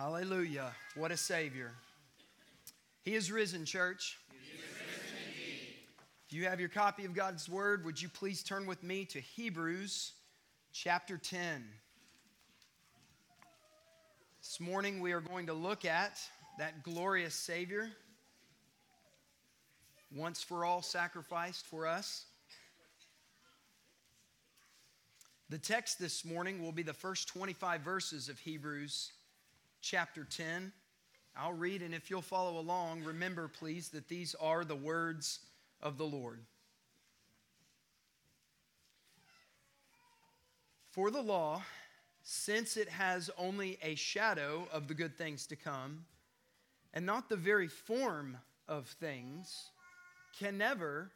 Hallelujah. What a Savior. He is risen, church. If you have your copy of God's Word, would you please turn with me to Hebrews chapter 10. This morning we are going to look at that glorious Savior, once for all sacrificed for us. The text this morning will be the first 25 verses of Hebrews chapter 10. I'll read, and if you'll follow along, remember, please, that these are the words of the Lord. For the law, since it has only a shadow of the good things to come, and not the very form of things, can never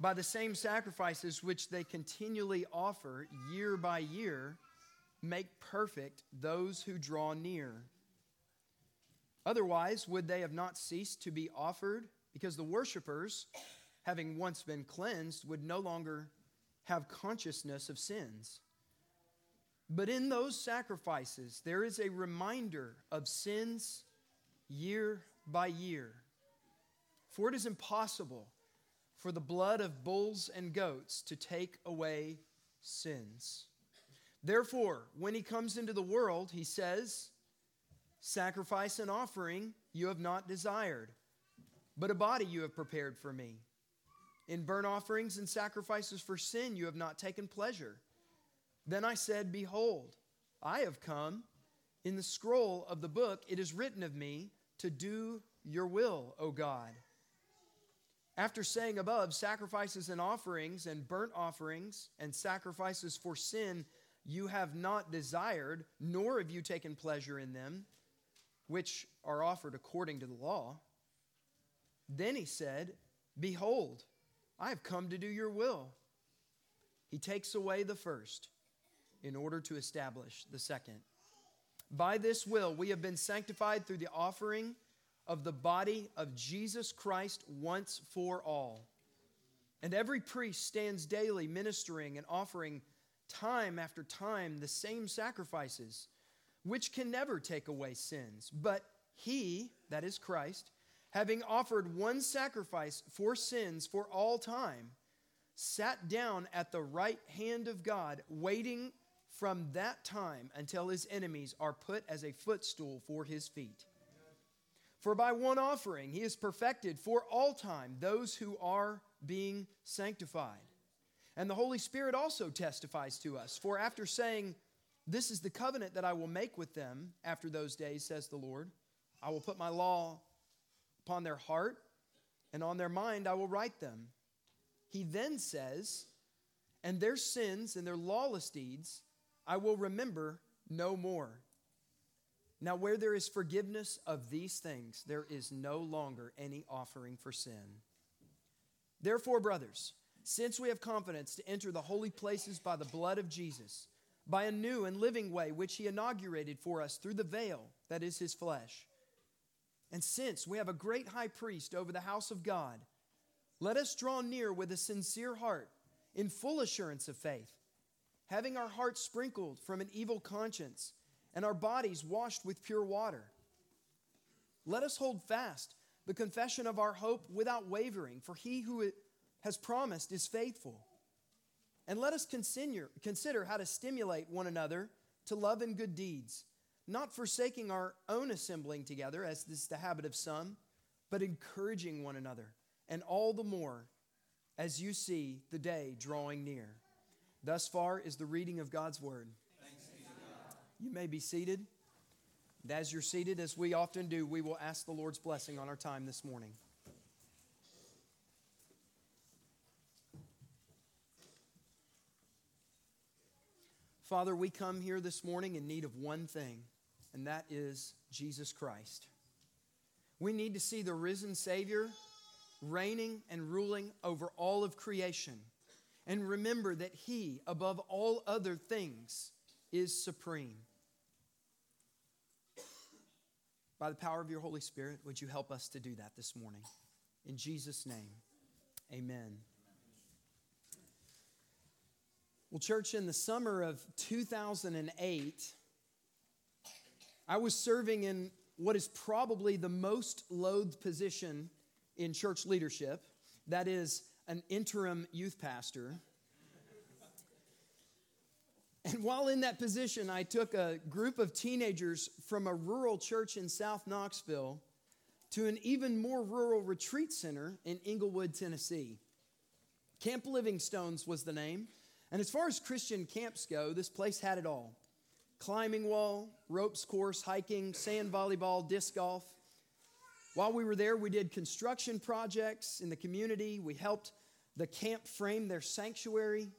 by the same sacrifices which they continually offer year by year, make perfect those who draw near. Otherwise, would they have not ceased to be offered? Because the worshippers, having once been cleansed, would no longer have consciousness of sins. But in those sacrifices, there is a reminder of sins year by year. For it is impossible for the blood of bulls and goats to take away sins. Therefore, when he comes into the world, he says, Sacrifice and offering you have not desired, but a body you have prepared for me. In burnt offerings and sacrifices for sin you have not taken pleasure. Then I said, Behold, I have come. In the scroll of the book it is written of me to do your will, O God. After saying above, sacrifices and offerings and burnt offerings and sacrifices for sin you have not desired, nor have you taken pleasure in them, which are offered according to the law. Then he said, Behold, I have come to do your will. He takes away the first in order to establish the second. By this will we have been sanctified through the offering of the body of Jesus Christ once for all. And every priest stands daily ministering and offering time after time the same sacrifices, which can never take away sins. But he, that is Christ, having offered one sacrifice for sins for all time, sat down at the right hand of God, waiting from that time until his enemies are put as a footstool for his feet. For by one offering he has perfected for all time those who are being sanctified. And the Holy Spirit also testifies to us. For after saying, This is the covenant that I will make with them after those days, says the Lord, I will put my law upon their heart, and on their mind I will write them. He then says, And their sins and their lawless deeds I will remember no more. Now, where there is forgiveness of these things, there is no longer any offering for sin. Therefore, brothers, since we have confidence to enter the holy places by the blood of Jesus, by a new and living way which he inaugurated for us through the veil that is his flesh, and since we have a great high priest over the house of God, let us draw near with a sincere heart, in full assurance of faith, having our hearts sprinkled from an evil conscience and our bodies washed with pure water. Let us hold fast the confession of our hope without wavering, for he who has promised is faithful. And let us consider, consider how to stimulate one another to love and good deeds, not forsaking our own assembling together, as is the habit of some, but encouraging one another, and all the more as you see the day drawing near. Thus far is the reading of God's word. You may be seated. And as you're seated, as we often do, we will ask the Lord's blessing on our time this morning. Father, we come here this morning in need of one thing, and that is Jesus Christ. We need to see the risen Savior reigning and ruling over all of creation. And remember that He, above all other things, is supreme. By the power of your Holy Spirit, would you help us to do that this morning? In Jesus' name, amen. Well, church, in the summer of 2008, I was serving in what is probably the most loathed position in church leadership that is, an interim youth pastor. And while in that position, I took a group of teenagers from a rural church in South Knoxville to an even more rural retreat center in Englewood, Tennessee. Camp Livingstones was the name. And as far as Christian camps go, this place had it all climbing wall, ropes course, hiking, sand volleyball, disc golf. While we were there, we did construction projects in the community. We helped the camp frame their sanctuary.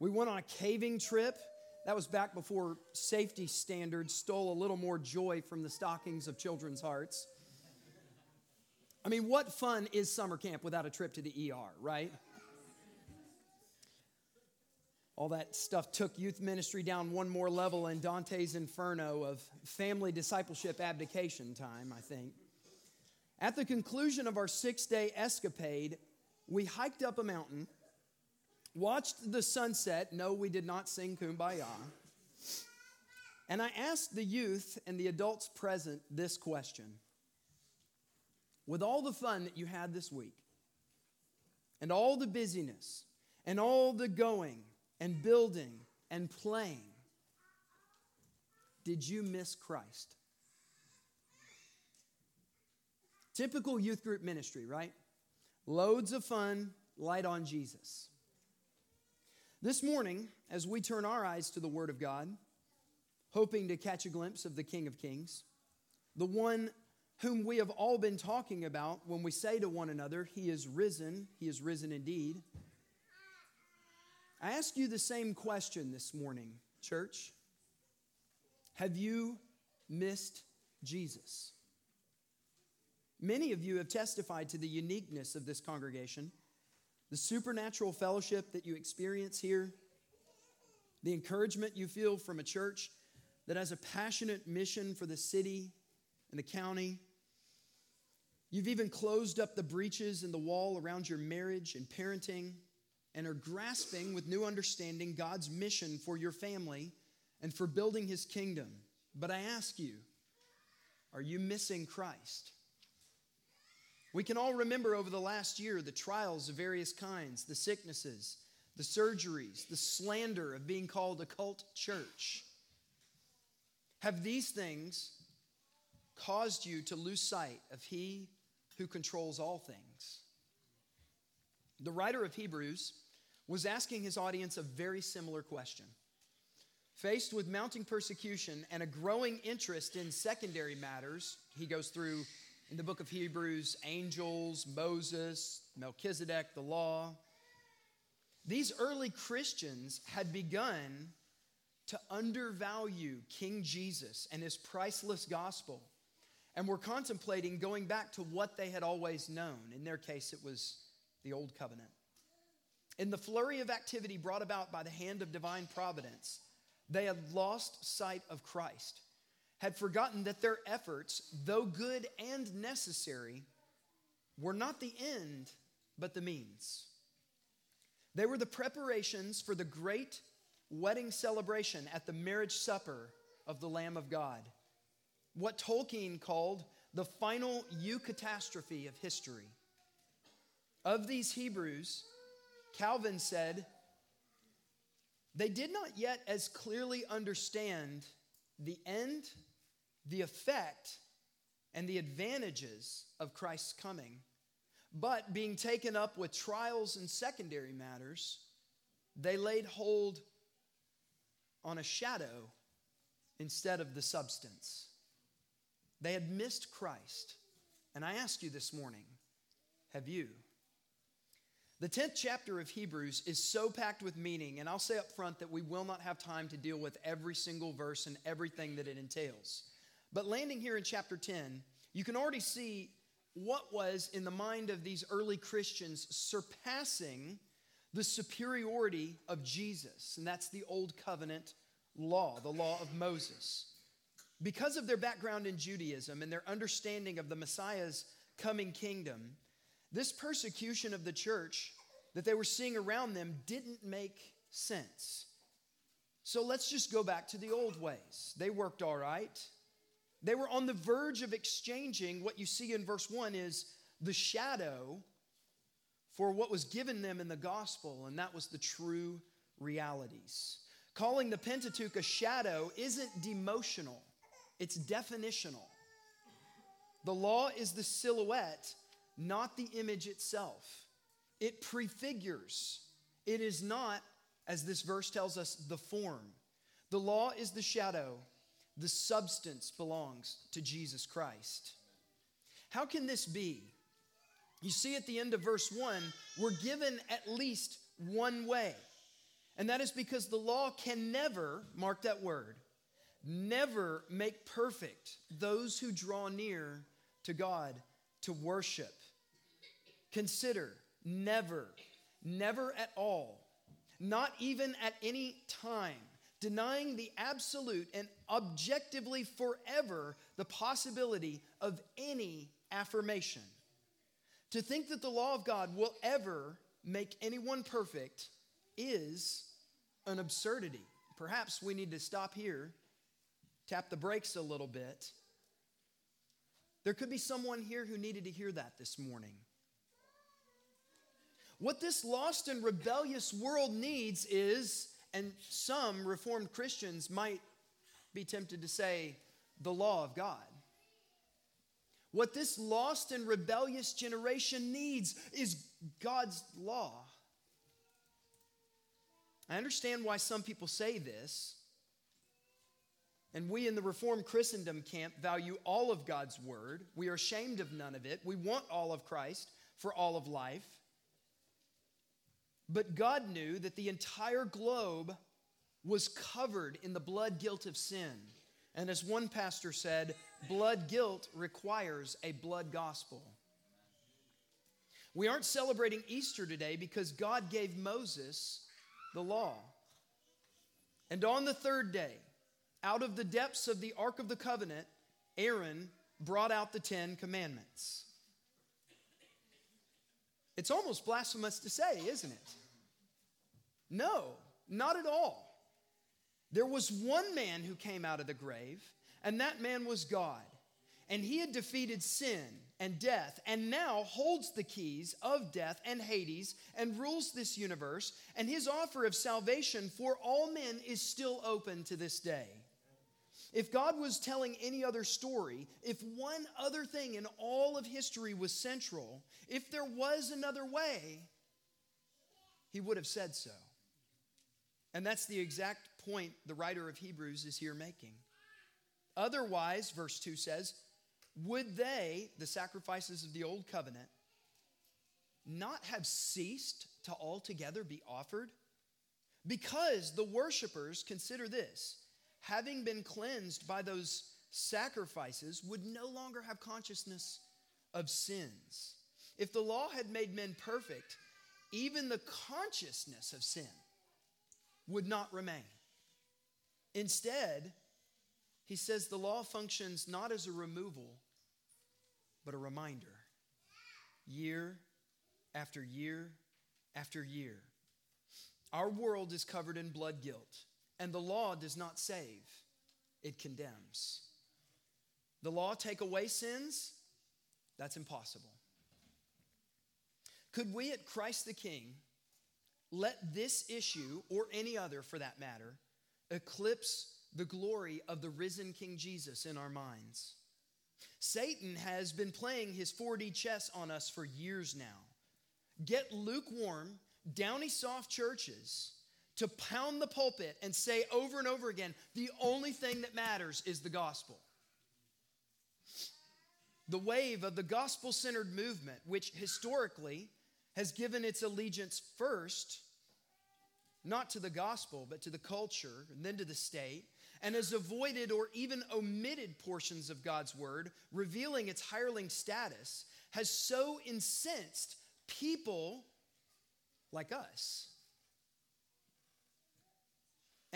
We went on a caving trip. That was back before safety standards stole a little more joy from the stockings of children's hearts. I mean, what fun is summer camp without a trip to the ER, right? All that stuff took youth ministry down one more level in Dante's inferno of family discipleship abdication time, I think. At the conclusion of our six day escapade, we hiked up a mountain, watched the sunset. No, we did not sing Kumbaya. And I asked the youth and the adults present this question With all the fun that you had this week, and all the busyness, and all the going, and building and playing, did you miss Christ? Typical youth group ministry, right? Loads of fun, light on Jesus. This morning, as we turn our eyes to the Word of God, hoping to catch a glimpse of the King of Kings, the one whom we have all been talking about when we say to one another, He is risen, He is risen indeed. I ask you the same question this morning, church. Have you missed Jesus? Many of you have testified to the uniqueness of this congregation, the supernatural fellowship that you experience here, the encouragement you feel from a church that has a passionate mission for the city and the county. You've even closed up the breaches in the wall around your marriage and parenting and are grasping with new understanding God's mission for your family and for building his kingdom. But I ask you, are you missing Christ? We can all remember over the last year the trials of various kinds, the sicknesses, the surgeries, the slander of being called a cult church. Have these things caused you to lose sight of He who controls all things? The writer of Hebrews was asking his audience a very similar question. Faced with mounting persecution and a growing interest in secondary matters, he goes through in the book of Hebrews angels, Moses, Melchizedek, the law. These early Christians had begun to undervalue King Jesus and his priceless gospel and were contemplating going back to what they had always known. In their case, it was the Old Covenant. In the flurry of activity brought about by the hand of divine providence, they had lost sight of Christ, had forgotten that their efforts, though good and necessary, were not the end, but the means. They were the preparations for the great wedding celebration at the marriage supper of the Lamb of God. What Tolkien called the final eucatastrophe of history. Of these Hebrews, Calvin said, they did not yet as clearly understand the end, the effect, and the advantages of Christ's coming. But being taken up with trials and secondary matters, they laid hold on a shadow instead of the substance. They had missed Christ. And I ask you this morning have you? The 10th chapter of Hebrews is so packed with meaning, and I'll say up front that we will not have time to deal with every single verse and everything that it entails. But landing here in chapter 10, you can already see what was in the mind of these early Christians surpassing the superiority of Jesus, and that's the Old Covenant law, the law of Moses. Because of their background in Judaism and their understanding of the Messiah's coming kingdom, this persecution of the church that they were seeing around them didn't make sense. So let's just go back to the old ways. They worked all right, They were on the verge of exchanging what you see in verse 1 is the shadow for what was given them in the gospel, and that was the true realities. Calling the Pentateuch a shadow isn't demotional, it's definitional. The law is the silhouette, not the image itself. It prefigures, it is not, as this verse tells us, the form. The law is the shadow, the substance belongs to Jesus Christ. How can this be? You see, at the end of verse 1, we're given at least one way. And that is because the law can never, mark that word, never make perfect those who draw near to God to worship. Consider, never, never at all, not even at any time, denying the absolute and objectively forever the possibility of any affirmation. To think that the law of God will ever make anyone perfect is an absurdity. Perhaps we need to stop here, tap the brakes a little bit. There could be someone here who needed to hear that this morning. What this lost and rebellious world needs is, and some Reformed Christians might be tempted to say, the law of God. What this lost and rebellious generation needs is God's law. I understand why some people say this. And we in the Reformed Christendom camp value all of God's word. We are ashamed of none of it. We want all of Christ for all of life. But God knew that the entire globe was covered in the blood guilt of sin. And as one pastor said, blood guilt requires a blood gospel. We aren't celebrating Easter today because God gave Moses the law. And on the third day, out of the depths of the Ark of the Covenant, Aaron brought out the Ten Commandments. It's almost blasphemous to say, isn't it? No, not at all. There was one man who came out of the grave, and that man was God. And he had defeated sin and death, and now holds the keys of death and Hades and rules this universe. And his offer of salvation for all men is still open to this day. If God was telling any other story, if one other thing in all of history was central, if there was another way, he would have said so. And that's the exact point the writer of Hebrews is here making. Otherwise, verse 2 says, would they, the sacrifices of the old covenant, not have ceased to altogether be offered? Because the worshipers, consider this, having been cleansed by those sacrifices, would no longer have consciousness of sins. If the law had made men perfect, even the consciousness of sin would not remain. Instead, he says the law functions not as a removal, but a reminder. Year after year after year. Our world is covered in blood guilt, and the law does not save, it condemns. The law take away sins? That's impossible. Could we at Christ the King let this issue, or any other for that matter, eclipse the glory of the risen King Jesus in our minds? Satan has been playing his 4D chess on us for years now. Get lukewarm, downy soft churches to pound the pulpit and say over and over again the only thing that matters is the gospel. The wave of the gospel centered movement, which historically has given its allegiance first, not to the gospel, but to the culture and then to the state, and has avoided or even omitted portions of God's word, revealing its hireling status, has so incensed people like us.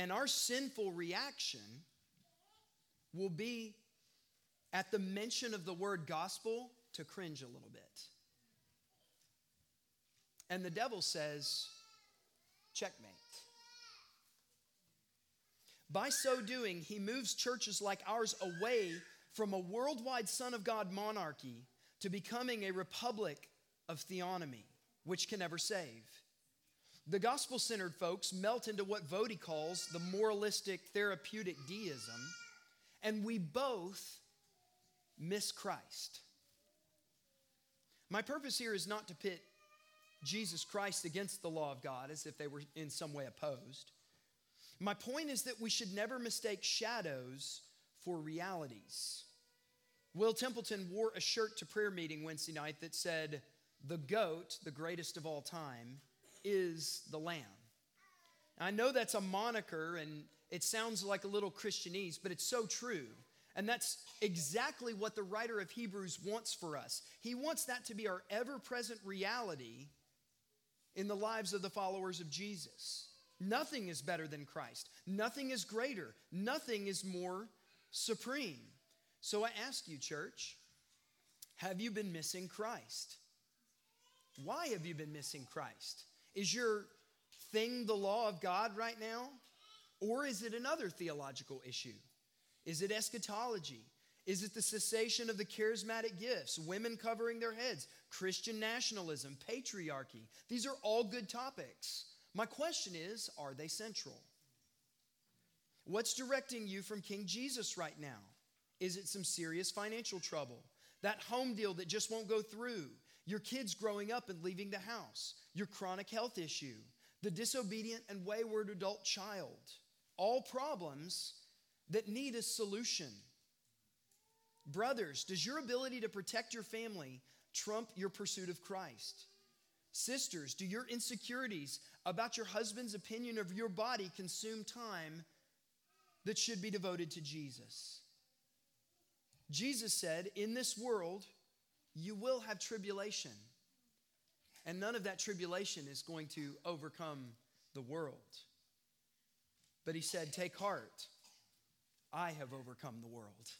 And our sinful reaction will be at the mention of the word gospel to cringe a little bit. And the devil says, checkmate. By so doing, he moves churches like ours away from a worldwide Son of God monarchy to becoming a republic of theonomy, which can never save. The gospel centered folks melt into what Voddie calls the moralistic therapeutic deism, and we both miss Christ. My purpose here is not to pit Jesus Christ against the law of God as if they were in some way opposed. My point is that we should never mistake shadows for realities. Will Templeton wore a shirt to prayer meeting Wednesday night that said, The goat, the greatest of all time, is the lamb. I know that's a moniker and it sounds like a little Christianese, but it's so true. And that's exactly what the writer of Hebrews wants for us. He wants that to be our ever present reality in the lives of the followers of Jesus. Nothing is better than Christ, nothing is greater, nothing is more supreme. So I ask you, church, have you been missing Christ? Why have you been missing Christ? Is your thing the law of God right now? Or is it another theological issue? Is it eschatology? Is it the cessation of the charismatic gifts, women covering their heads, Christian nationalism, patriarchy? These are all good topics. My question is are they central? What's directing you from King Jesus right now? Is it some serious financial trouble? That home deal that just won't go through? Your kids growing up and leaving the house? Your chronic health issue? The disobedient and wayward adult child? All problems that need a solution. Brothers, does your ability to protect your family trump your pursuit of Christ? Sisters, do your insecurities about your husband's opinion of your body consume time that should be devoted to Jesus? Jesus said, In this world, you will have tribulation. And none of that tribulation is going to overcome the world. But he said, Take heart, I have overcome the world.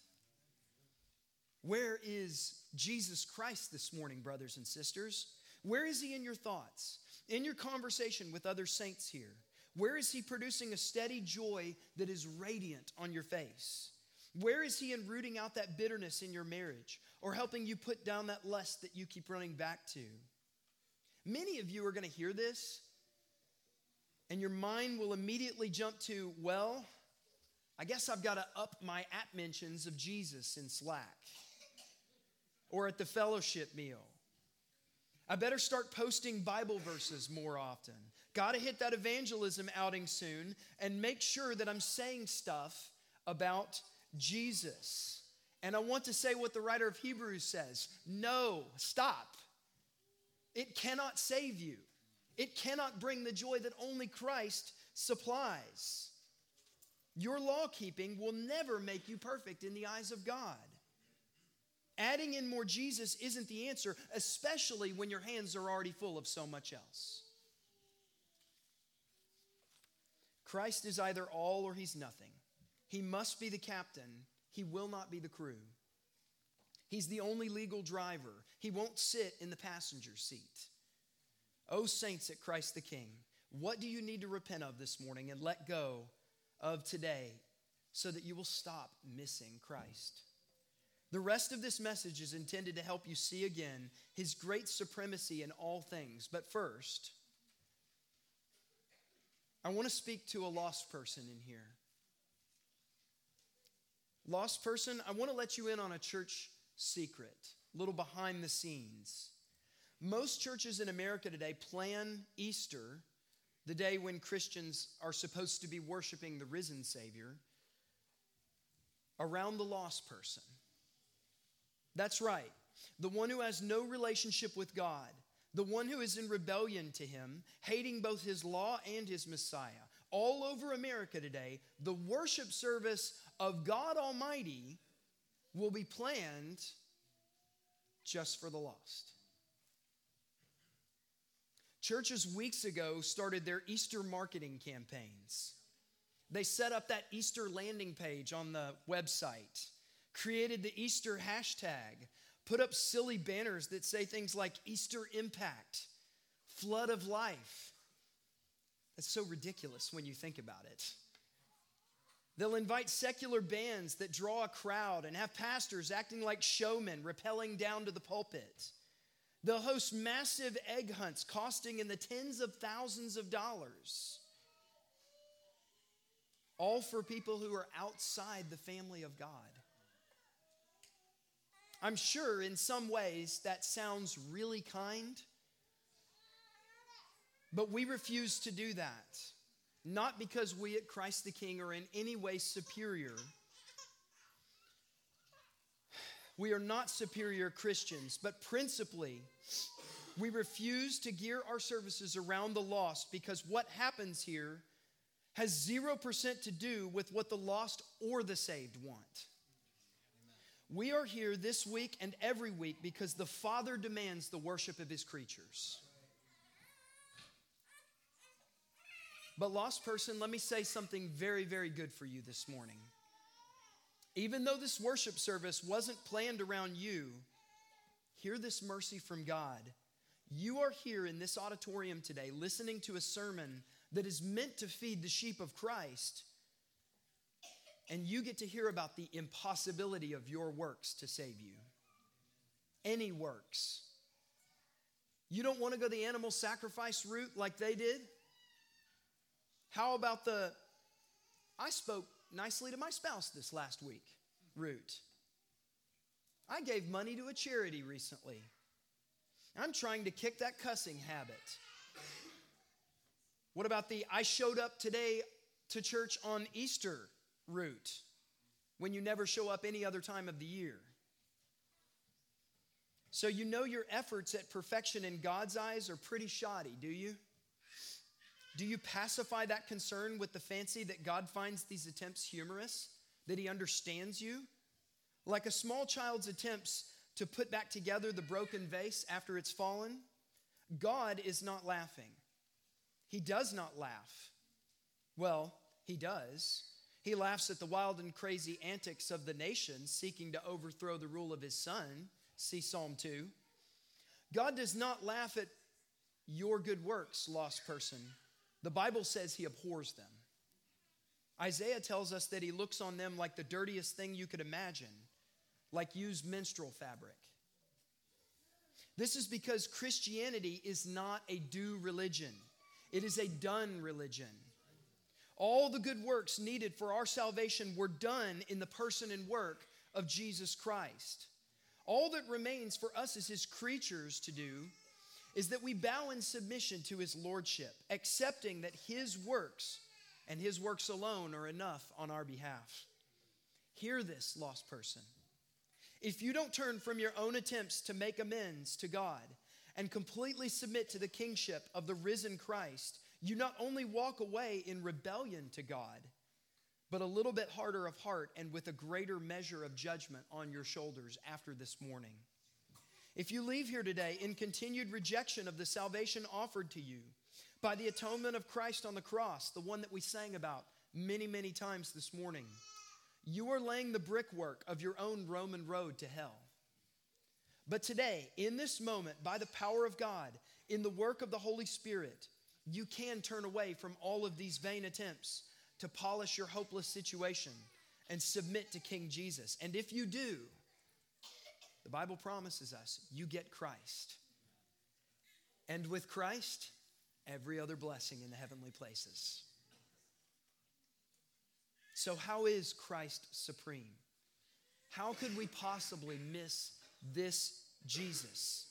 Where is Jesus Christ this morning, brothers and sisters? Where is he in your thoughts, in your conversation with other saints here? Where is he producing a steady joy that is radiant on your face? Where is he in rooting out that bitterness in your marriage or helping you put down that lust that you keep running back to? Many of you are going to hear this, and your mind will immediately jump to, well, I guess I've got to up my app mentions of Jesus in Slack or at the fellowship meal. I better start posting Bible verses more often. Got to hit that evangelism outing soon and make sure that I'm saying stuff about Jesus. And I want to say what the writer of Hebrews says no, stop. It cannot save you, it cannot bring the joy that only Christ supplies. Your law keeping will never make you perfect in the eyes of God. Adding in more Jesus isn't the answer, especially when your hands are already full of so much else. Christ is either all or he's nothing. He must be the captain, he will not be the crew. He's the only legal driver, he won't sit in the passenger seat. Oh, saints at Christ the King, what do you need to repent of this morning and let go of today so that you will stop missing Christ? The rest of this message is intended to help you see again his great supremacy in all things. But first, I want to speak to a lost person in here. Lost person, I want to let you in on a church secret, a little behind the scenes. Most churches in America today plan Easter, the day when Christians are supposed to be worshiping the risen Savior, around the lost person. That's right. The one who has no relationship with God, the one who is in rebellion to him, hating both his law and his Messiah. All over America today, the worship service of God Almighty will be planned just for the lost. Churches weeks ago started their Easter marketing campaigns. They set up that Easter landing page on the website created the Easter hashtag, put up silly banners that say things like Easter impact, flood of life. That's so ridiculous when you think about it. They'll invite secular bands that draw a crowd and have pastors acting like showmen, rappelling down to the pulpit. They'll host massive egg hunts costing in the tens of thousands of dollars. All for people who are outside the family of God. I'm sure in some ways that sounds really kind, but we refuse to do that. Not because we at Christ the King are in any way superior. We are not superior Christians, but principally, we refuse to gear our services around the lost because what happens here has 0% to do with what the lost or the saved want. We are here this week and every week because the Father demands the worship of his creatures. But, lost person, let me say something very, very good for you this morning. Even though this worship service wasn't planned around you, hear this mercy from God. You are here in this auditorium today listening to a sermon that is meant to feed the sheep of Christ. And you get to hear about the impossibility of your works to save you. Any works. You don't want to go the animal sacrifice route like they did? How about the, I spoke nicely to my spouse this last week route? I gave money to a charity recently. I'm trying to kick that cussing habit. What about the I showed up today to church on Easter route when you never show up any other time of the year? So you know your efforts at perfection in God's eyes are pretty shoddy, do you? Do you pacify that concern with the fancy that God finds these attempts humorous, that He understands you? Like a small child's attempts to put back together the broken vase after it's fallen? God is not laughing. He does not laugh. Well, He does. He laughs at the wild and crazy antics of the nations seeking to overthrow the rule of His Son. See Psalm 2. God does not laugh at your good works, lost person. The Bible says he abhors them. Isaiah tells us that he looks on them like the dirtiest thing you could imagine, like used menstrual fabric. This is because Christianity is not a do religion, it is a done religion. All the good works needed for our salvation were done in the person and work of Jesus Christ. All that remains for us as his creatures to do is that we bow in submission to his lordship, accepting that his works and his works alone are enough on our behalf. Hear this, lost person. If you don't turn from your own attempts to make amends to God and completely submit to the kingship of the risen Christ, you not only walk away in rebellion to God, but a little bit harder of heart and with a greater measure of judgment on your shoulders after this morning. If you leave here today in continued rejection of the salvation offered to you by the atonement of Christ on the cross, the one that we sang about many, many times this morning, you are laying the brickwork of your own Roman road to hell. But today, in this moment, by the power of God, in the work of the Holy Spirit, you can turn away from all of these vain attempts to polish your hopeless situation and submit to King Jesus. And if you do, the Bible promises us you get Christ. And with Christ, every other blessing in the heavenly places. So, how is Christ supreme? How could we possibly miss this Jesus?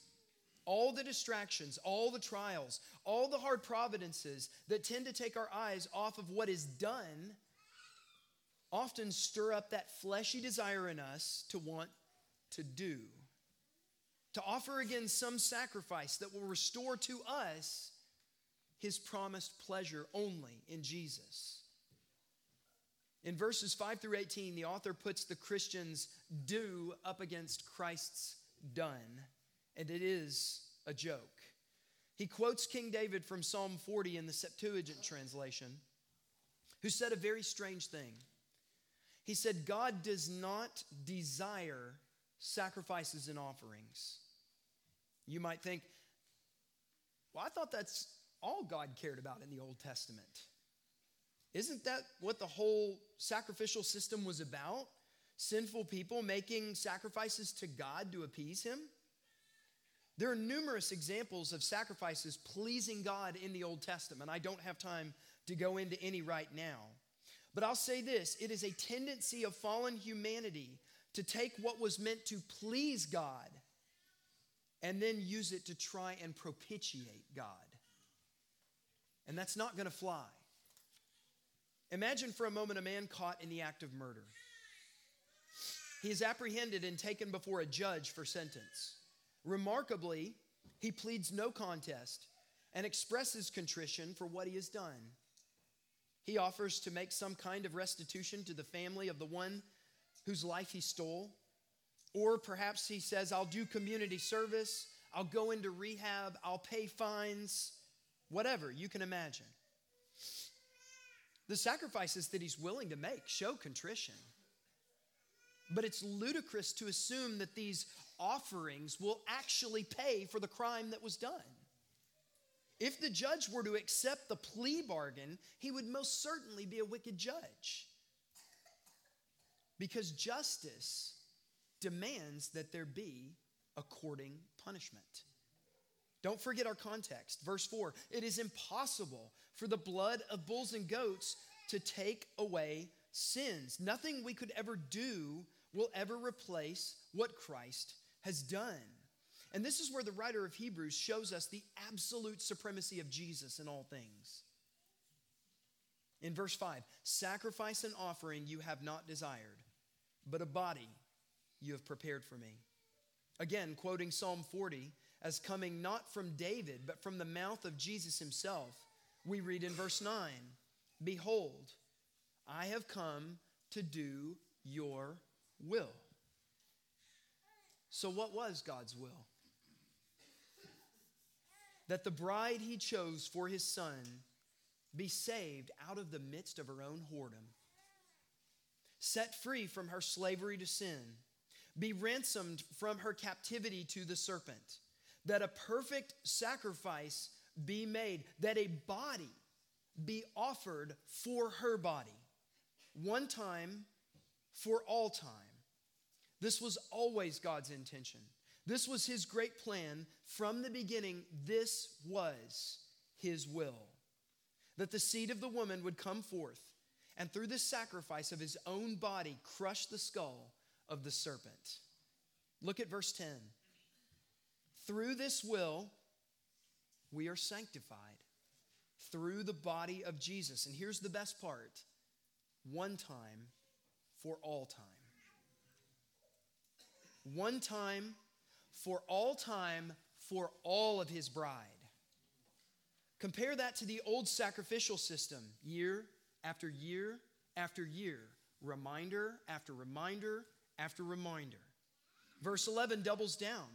All the distractions, all the trials, all the hard providences that tend to take our eyes off of what is done often stir up that fleshy desire in us to want to do, to offer again some sacrifice that will restore to us his promised pleasure only in Jesus. In verses 5 through 18, the author puts the Christian's do up against Christ's done, and it is a joke. He quotes King David from Psalm 40 in the Septuagint translation, who said a very strange thing. He said, God does not desire sacrifices and offerings. You might think, well, I thought that's all God cared about in the Old Testament. Isn't that what the whole sacrificial system was about? Sinful people making sacrifices to God to appease Him? There are numerous examples of sacrifices pleasing God in the Old Testament. I don't have time to go into any right now. But I'll say this it is a tendency of fallen humanity to take what was meant to please God and then use it to try and propitiate God. And that's not going to fly. Imagine for a moment a man caught in the act of murder. He is apprehended and taken before a judge for sentence. Remarkably, he pleads no contest and expresses contrition for what he has done. He offers to make some kind of restitution to the family of the one whose life he stole. Or perhaps he says, I'll do community service, I'll go into rehab, I'll pay fines, whatever you can imagine. The sacrifices that he's willing to make show contrition. But it's ludicrous to assume that these offerings will actually pay for the crime that was done. If the judge were to accept the plea bargain, he would most certainly be a wicked judge. Because justice demands that there be according punishment. Don't forget our context. Verse 4 It is impossible for the blood of bulls and goats to take away sins. Nothing we could ever do will ever replace what Christ has done. And this is where the writer of Hebrews shows us the absolute supremacy of Jesus in all things. In verse 5, sacrifice and offering you have not desired, but a body you have prepared for me. Again, quoting Psalm 40 as coming not from David, but from the mouth of Jesus himself, we read in verse 9 Behold, I have come to do your will. So, what was God's will? That the bride he chose for his son be saved out of the midst of her own whoredom, set free from her slavery to sin, be ransomed from her captivity to the serpent, that a perfect sacrifice be made, that a body be offered for her body, one time for all time. This was always God's intention. This was his great plan from the beginning. This was his will. That the seed of the woman would come forth and through the sacrifice of his own body crushed the skull of the serpent. Look at verse 10. Through this will, we are sanctified through the body of Jesus. And here's the best part one time for all time. One time for all time for all of his bride. Compare that to the old sacrificial system, year after year after year, reminder after reminder after reminder. Verse 11 doubles down.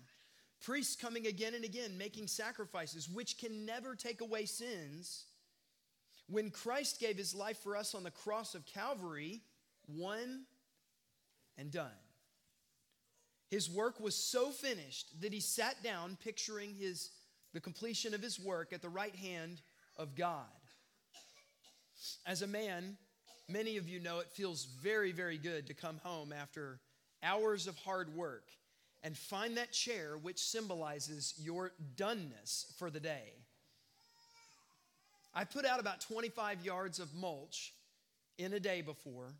Priests coming again and again, making sacrifices which can never take away sins. When Christ gave his life for us on the cross of Calvary, one and done. His work was so finished that he sat down picturing his, the completion of his work at the right hand of God. As a man, many of you know it feels very, very good to come home after hours of hard work and find that chair which symbolizes your doneness for the day. I put out about 25 yards of mulch in a day before,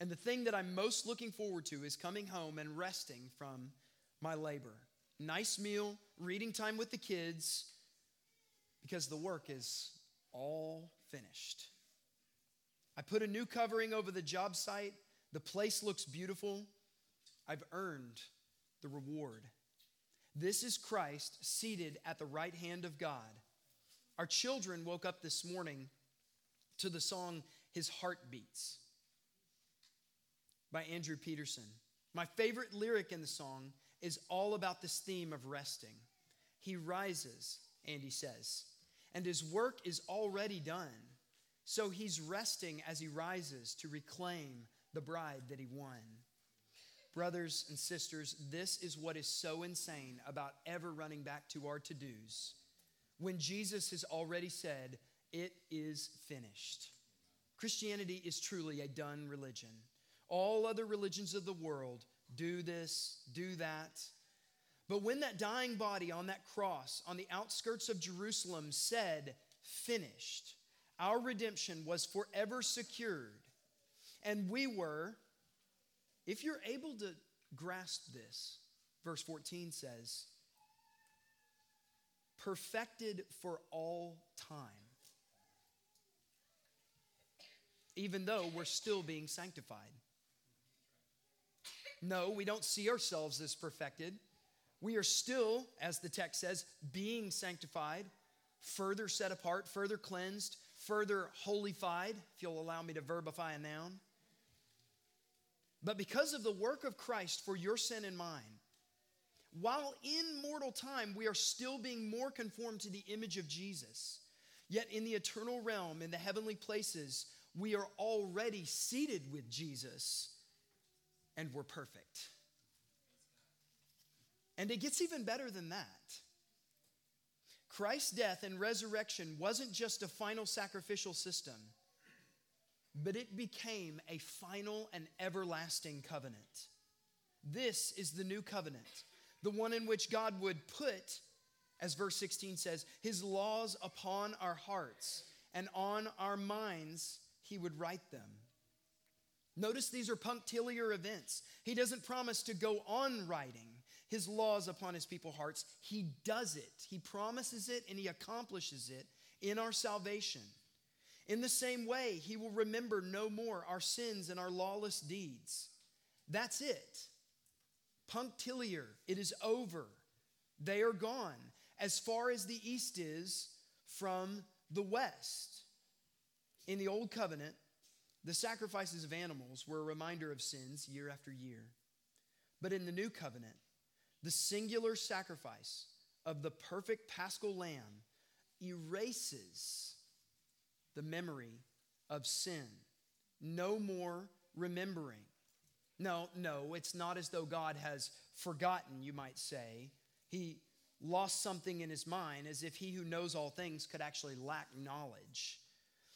and the thing that I'm most looking forward to is coming home and resting from my labor. Nice meal, reading time with the kids, because the work is all finished. I put a new covering over the job site. The place looks beautiful. I've earned the reward. This is Christ seated at the right hand of God. Our children woke up this morning to the song His Heart Beats by Andrew Peterson. My favorite lyric in the song is all about this theme of resting. He rises, Andy says, and his work is already done. So he's resting as he rises to reclaim the bride that he won. Brothers and sisters, this is what is so insane about ever running back to our to dos when Jesus has already said, It is finished. Christianity is truly a done religion. All other religions of the world do this, do that. But when that dying body on that cross on the outskirts of Jerusalem said, finished, our redemption was forever secured. And we were, if you're able to grasp this, verse 14 says, perfected for all time. Even though we're still being sanctified. No, we don't see ourselves as perfected. We are still, as the text says, being sanctified, further set apart, further cleansed, further holified, if you'll allow me to verbify a noun. But because of the work of Christ for your sin and mine, while in mortal time we are still being more conformed to the image of Jesus, yet in the eternal realm, in the heavenly places, we are already seated with Jesus and we're perfect. And it gets even better than that. Christ's death and resurrection wasn't just a final sacrificial system, but it became a final and everlasting covenant. This is the new covenant, the one in which God would put, as verse 16 says, his laws upon our hearts and on our minds, he would write them. Notice these are punctiliar events. He doesn't promise to go on writing his laws upon his people's hearts. He does it. He promises it and he accomplishes it in our salvation. In the same way, he will remember no more our sins and our lawless deeds. That's it. Punctiliar, it is over. They are gone as far as the east is from the west. In the old covenant, the sacrifices of animals were a reminder of sins year after year. But in the new covenant, the singular sacrifice of the perfect paschal lamb erases the memory of sin. No more remembering. No, no, it's not as though God has forgotten, you might say. He lost something in his mind, as if he who knows all things could actually lack knowledge.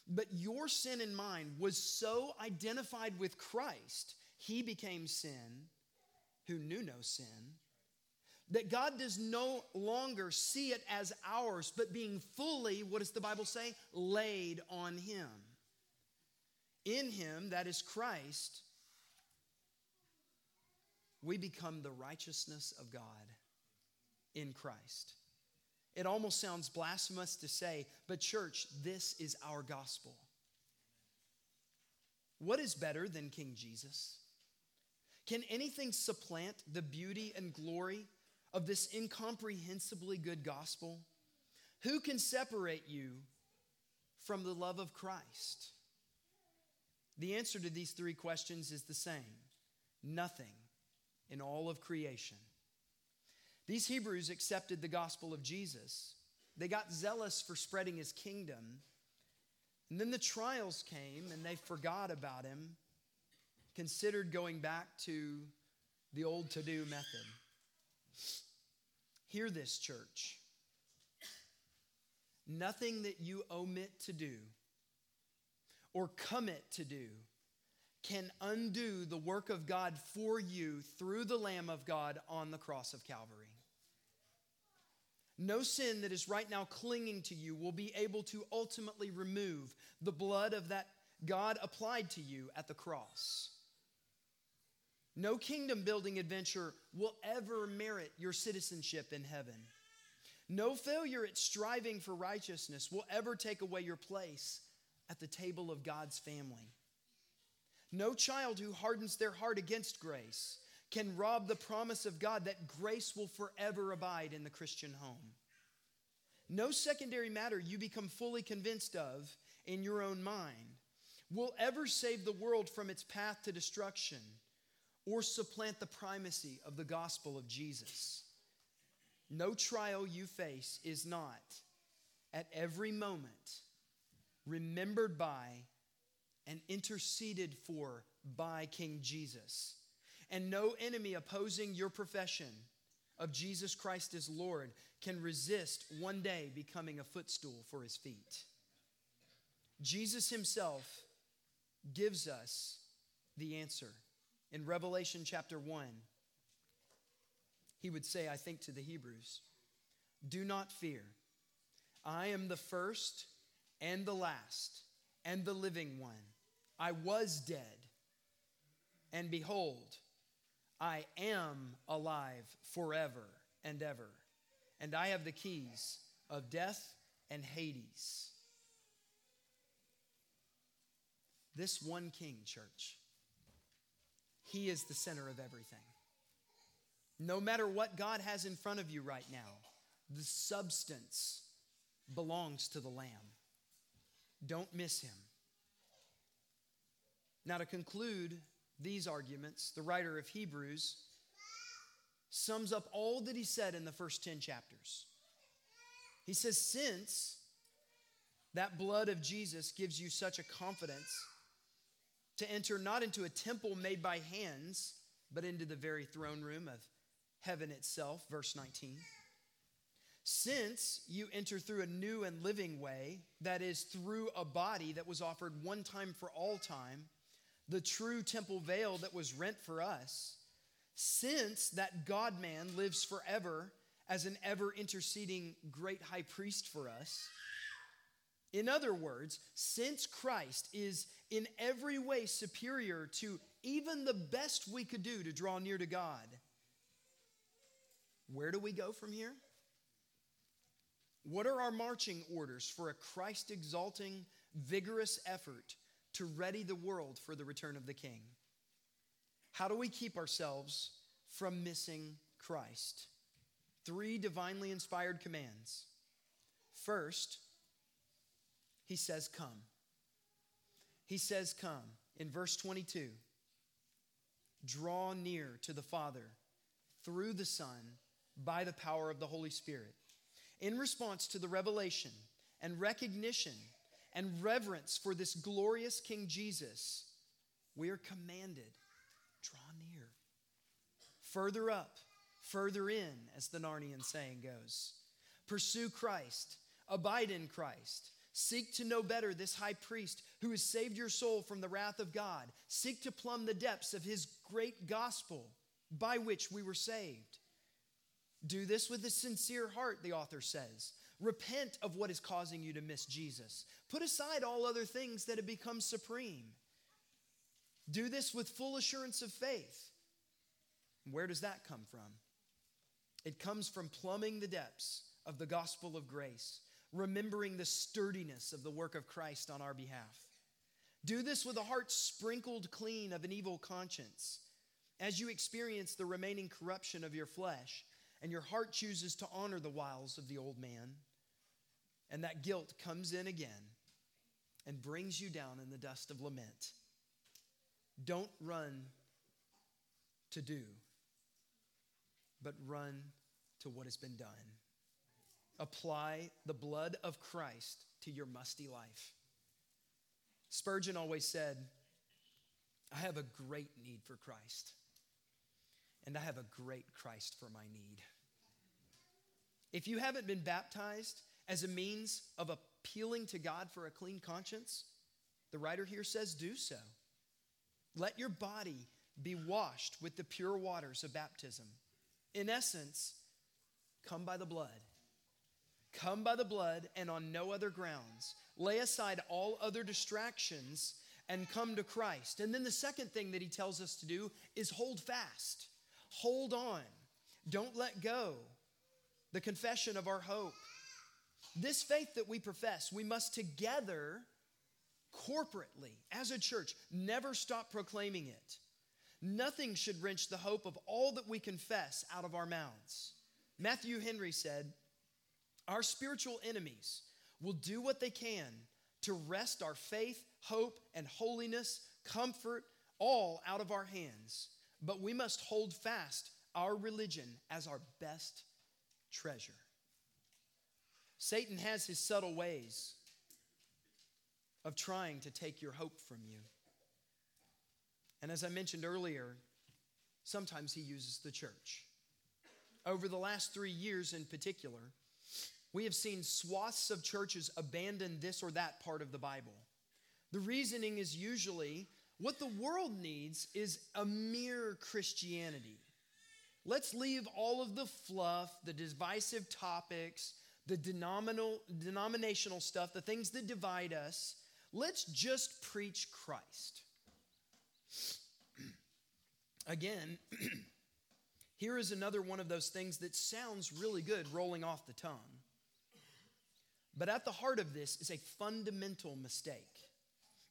But your sin and mine was so identified with Christ, he became sin who knew no sin, that God does no longer see it as ours, but being fully, what does the Bible say? Laid on him. In him, that is Christ, we become the righteousness of God in Christ. It almost sounds blasphemous to say, but church, this is our gospel. What is better than King Jesus? Can anything supplant the beauty and glory of this incomprehensibly good gospel? Who can separate you from the love of Christ? The answer to these three questions is the same nothing in all of creation. These Hebrews accepted the gospel of Jesus. They got zealous for spreading his kingdom. And then the trials came and they forgot about him, considered going back to the old to do method. Hear this, church. Nothing that you omit to do or commit to do can undo the work of God for you through the Lamb of God on the cross of Calvary. No sin that is right now clinging to you will be able to ultimately remove the blood of that God applied to you at the cross. No kingdom building adventure will ever merit your citizenship in heaven. No failure at striving for righteousness will ever take away your place at the table of God's family. No child who hardens their heart against grace can rob the promise of God that grace will forever abide in the Christian home. No secondary matter you become fully convinced of in your own mind will ever save the world from its path to destruction or supplant the primacy of the gospel of Jesus. No trial you face is not, at every moment, remembered by and interceded for by King Jesus. And no enemy opposing your profession of Jesus Christ as Lord can resist one day becoming a footstool for his feet. Jesus himself gives us the answer. In Revelation chapter 1, he would say, I think, to the Hebrews, Do not fear. I am the first and the last and the living one. I was dead, and behold, I am alive forever and ever, and I have the keys of death and Hades. This one king, church, he is the center of everything. No matter what God has in front of you right now, the substance belongs to the Lamb. Don't miss him. Now, to conclude these arguments, the writer of Hebrews sums up all that he said in the first 10 chapters. He says, Since that blood of Jesus gives you such a confidence to enter not into a temple made by hands, but into the very throne room of heaven itself, verse 19. Since you enter through a new and living way, that is, through a body that was offered one time for all time, the true temple veil that was rent for us, since that God man lives forever as an ever interceding great high priest for us, in other words, since Christ is in every way superior to even the best we could do to draw near to God, where do we go from here? What are our marching orders for a Christ exalting, vigorous effort to ready the world for the return of the King? How do we keep ourselves from missing Christ? Three divinely inspired commands. First, he says, Come. He says, Come. In verse 22, draw near to the Father through the Son by the power of the Holy Spirit. In response to the revelation and recognition and reverence for this glorious King Jesus, we are commanded draw near. Further up, further in, as the Narnian saying goes. Pursue Christ, abide in Christ, Seek to know better this high priest who has saved your soul from the wrath of God. Seek to plumb the depths of his great gospel by which we were saved. Do this with a sincere heart, the author says. Repent of what is causing you to miss Jesus. Put aside all other things that have become supreme. Do this with full assurance of faith. Where does that come from? It comes from plumbing the depths of the gospel of grace remembering the sturdiness of the work of Christ on our behalf. Do this with a heart sprinkled clean of an evil conscience. As you experience the remaining corruption of your flesh, and your heart chooses to honor the wiles of the old man, and that guilt comes in again and brings you down in the dust of lament. Don't run to do, but run to what has been done apply the blood of Christ to your musty life. Spurgeon always said, I have a great need for Christ, and I have a great Christ for my need. If you haven't been baptized as a means of appealing to God for a clean conscience, the writer here says, do so. Let your body be washed with the pure waters of baptism. In essence, come by the blood Come by the blood and on no other grounds. Lay aside all other distractions and come to Christ. And then the second thing that he tells us to do is hold fast. Hold on. Don't let go. The confession of our hope. This faith that we profess, we must together, corporately, as a church, never stop proclaiming it. Nothing should wrench the hope of all that we confess out of our mouths. Matthew Henry said, our spiritual enemies will do what they can to wrest our faith, hope, and holiness, comfort, all out of our hands. But we must hold fast our religion as our best treasure. Satan has his subtle ways of trying to take your hope from you. And as I mentioned earlier, sometimes he uses the church. Over the last three years in particular, we have seen swaths of churches abandon this or that part of the Bible. The reasoning is usually what the world needs is a mere Christianity. Let's leave all of the fluff, the divisive topics, the denominational stuff, the things that divide us. Let's just preach Christ. Again, here is another one of those things that sounds really good rolling off the tongue. But at the heart of this is a fundamental mistake.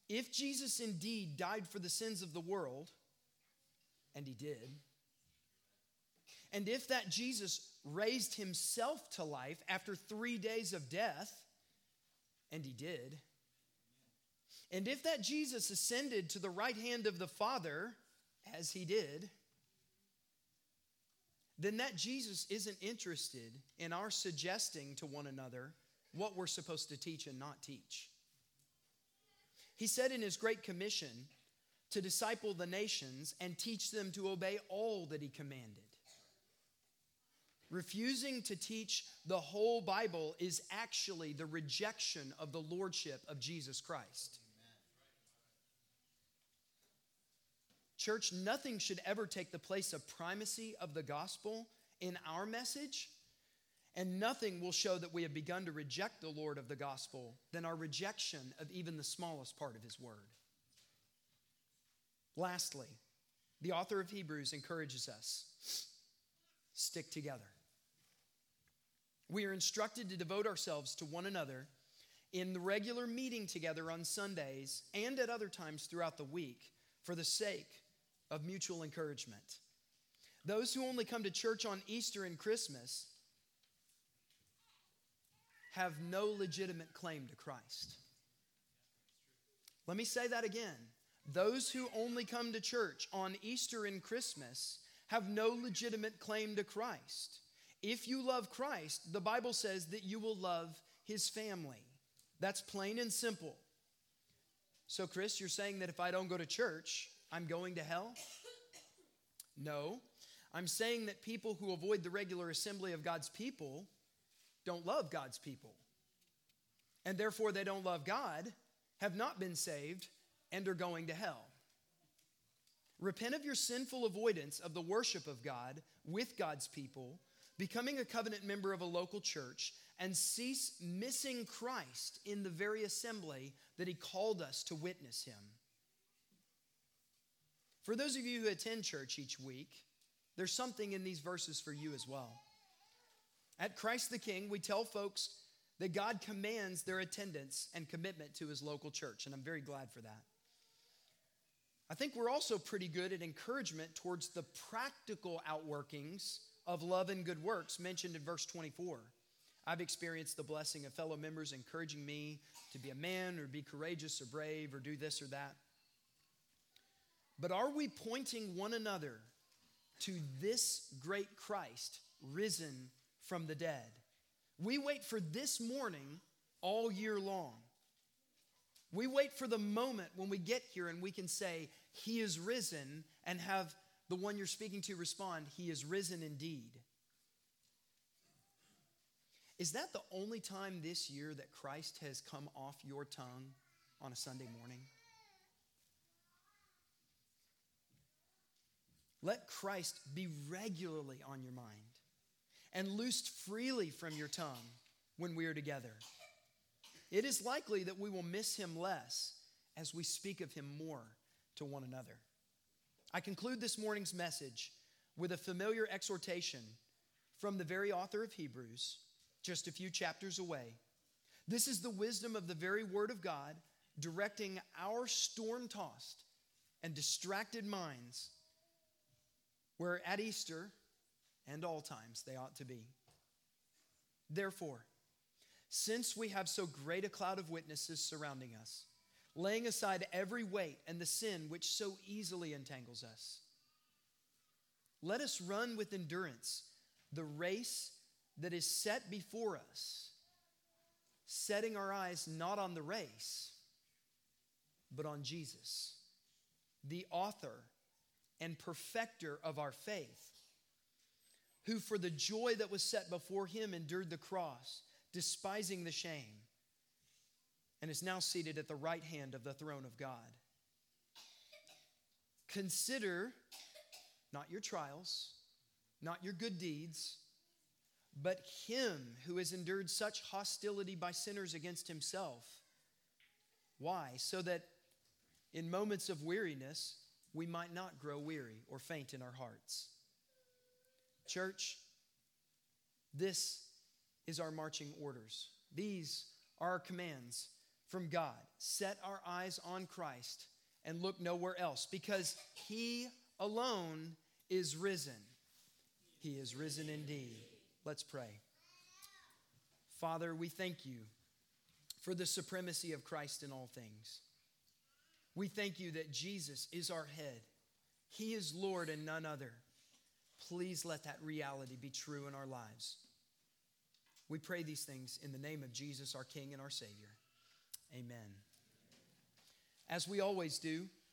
If Jesus indeed died for the sins of the world, and he did, and if that Jesus raised himself to life after three days of death, and he did, and if that Jesus ascended to the right hand of the Father, as he did, then that Jesus isn't interested in our suggesting to one another what we're supposed to teach and not teach. He said in his Great Commission to disciple the nations and teach them to obey all that he commanded. Refusing to teach the whole Bible is actually the rejection of the lordship of Jesus Christ. Church, nothing should ever take the place of primacy of the gospel in our message and nothing will show that we have begun to reject the Lord of the gospel than our rejection of even the smallest part of his word. Lastly, the author of Hebrews encourages us stick together. We are instructed to devote ourselves to one another in the regular meeting together on Sundays and at other times throughout the week for the sake of mutual encouragement. Those who only come to church on Easter and Christmas have no legitimate claim to Christ. Let me say that again. Those who only come to church on Easter and Christmas have no legitimate claim to Christ. If you love Christ, the Bible says that you will love his family. That's plain and simple. So, Chris, you're saying that if I don't go to church, I'm going to hell? No. I'm saying that people who avoid the regular assembly of God's people don't love God's people. And therefore, they don't love God, have not been saved, and are going to hell. Repent of your sinful avoidance of the worship of God with God's people, becoming a covenant member of a local church, and cease missing Christ in the very assembly that He called us to witness Him. For those of you who attend church each week, there's something in these verses for you as well. At Christ the King, we tell folks that God commands their attendance and commitment to his local church, and I'm very glad for that. I think we're also pretty good at encouragement towards the practical outworkings of love and good works mentioned in verse 24. I've experienced the blessing of fellow members encouraging me to be a man or be courageous or brave or do this or that. But are we pointing one another to this great Christ risen from the dead. We wait for this morning all year long. We wait for the moment when we get here and we can say, He is risen, and have the one you're speaking to respond, He is risen indeed. Is that the only time this year that Christ has come off your tongue on a Sunday morning? Let Christ be regularly on your mind and loosed freely from your tongue when we are together. It is likely that we will miss him less as we speak of him more to one another. I conclude this morning's message with a familiar exhortation from the very author of Hebrews, just a few chapters away. This is the wisdom of the very Word of God directing our storm tossed and distracted minds, where at Easter, and all times they ought to be. Therefore, since we have so great a cloud of witnesses surrounding us, laying aside every weight and the sin which so easily entangles us, let us run with endurance the race that is set before us, setting our eyes not on the race, but on Jesus, the author and perfecter of our faith who for the joy that was set before him endured the cross, despising the shame, and is now seated at the right hand of the throne of God. Consider not your trials, not your good deeds, but him who has endured such hostility by sinners against himself. Why? So that in moments of weariness, we might not grow weary or faint in our hearts. Church, this is our marching orders. These are our commands from God. Set our eyes on Christ and look nowhere else because He alone is risen. He is risen indeed. Let's pray. Father, we thank you for the supremacy of Christ in all things. We thank you that Jesus is our head, He is Lord and none other. Please let that reality be true in our lives. We pray these things in the name of Jesus, our King and our Savior. Amen. As we always do,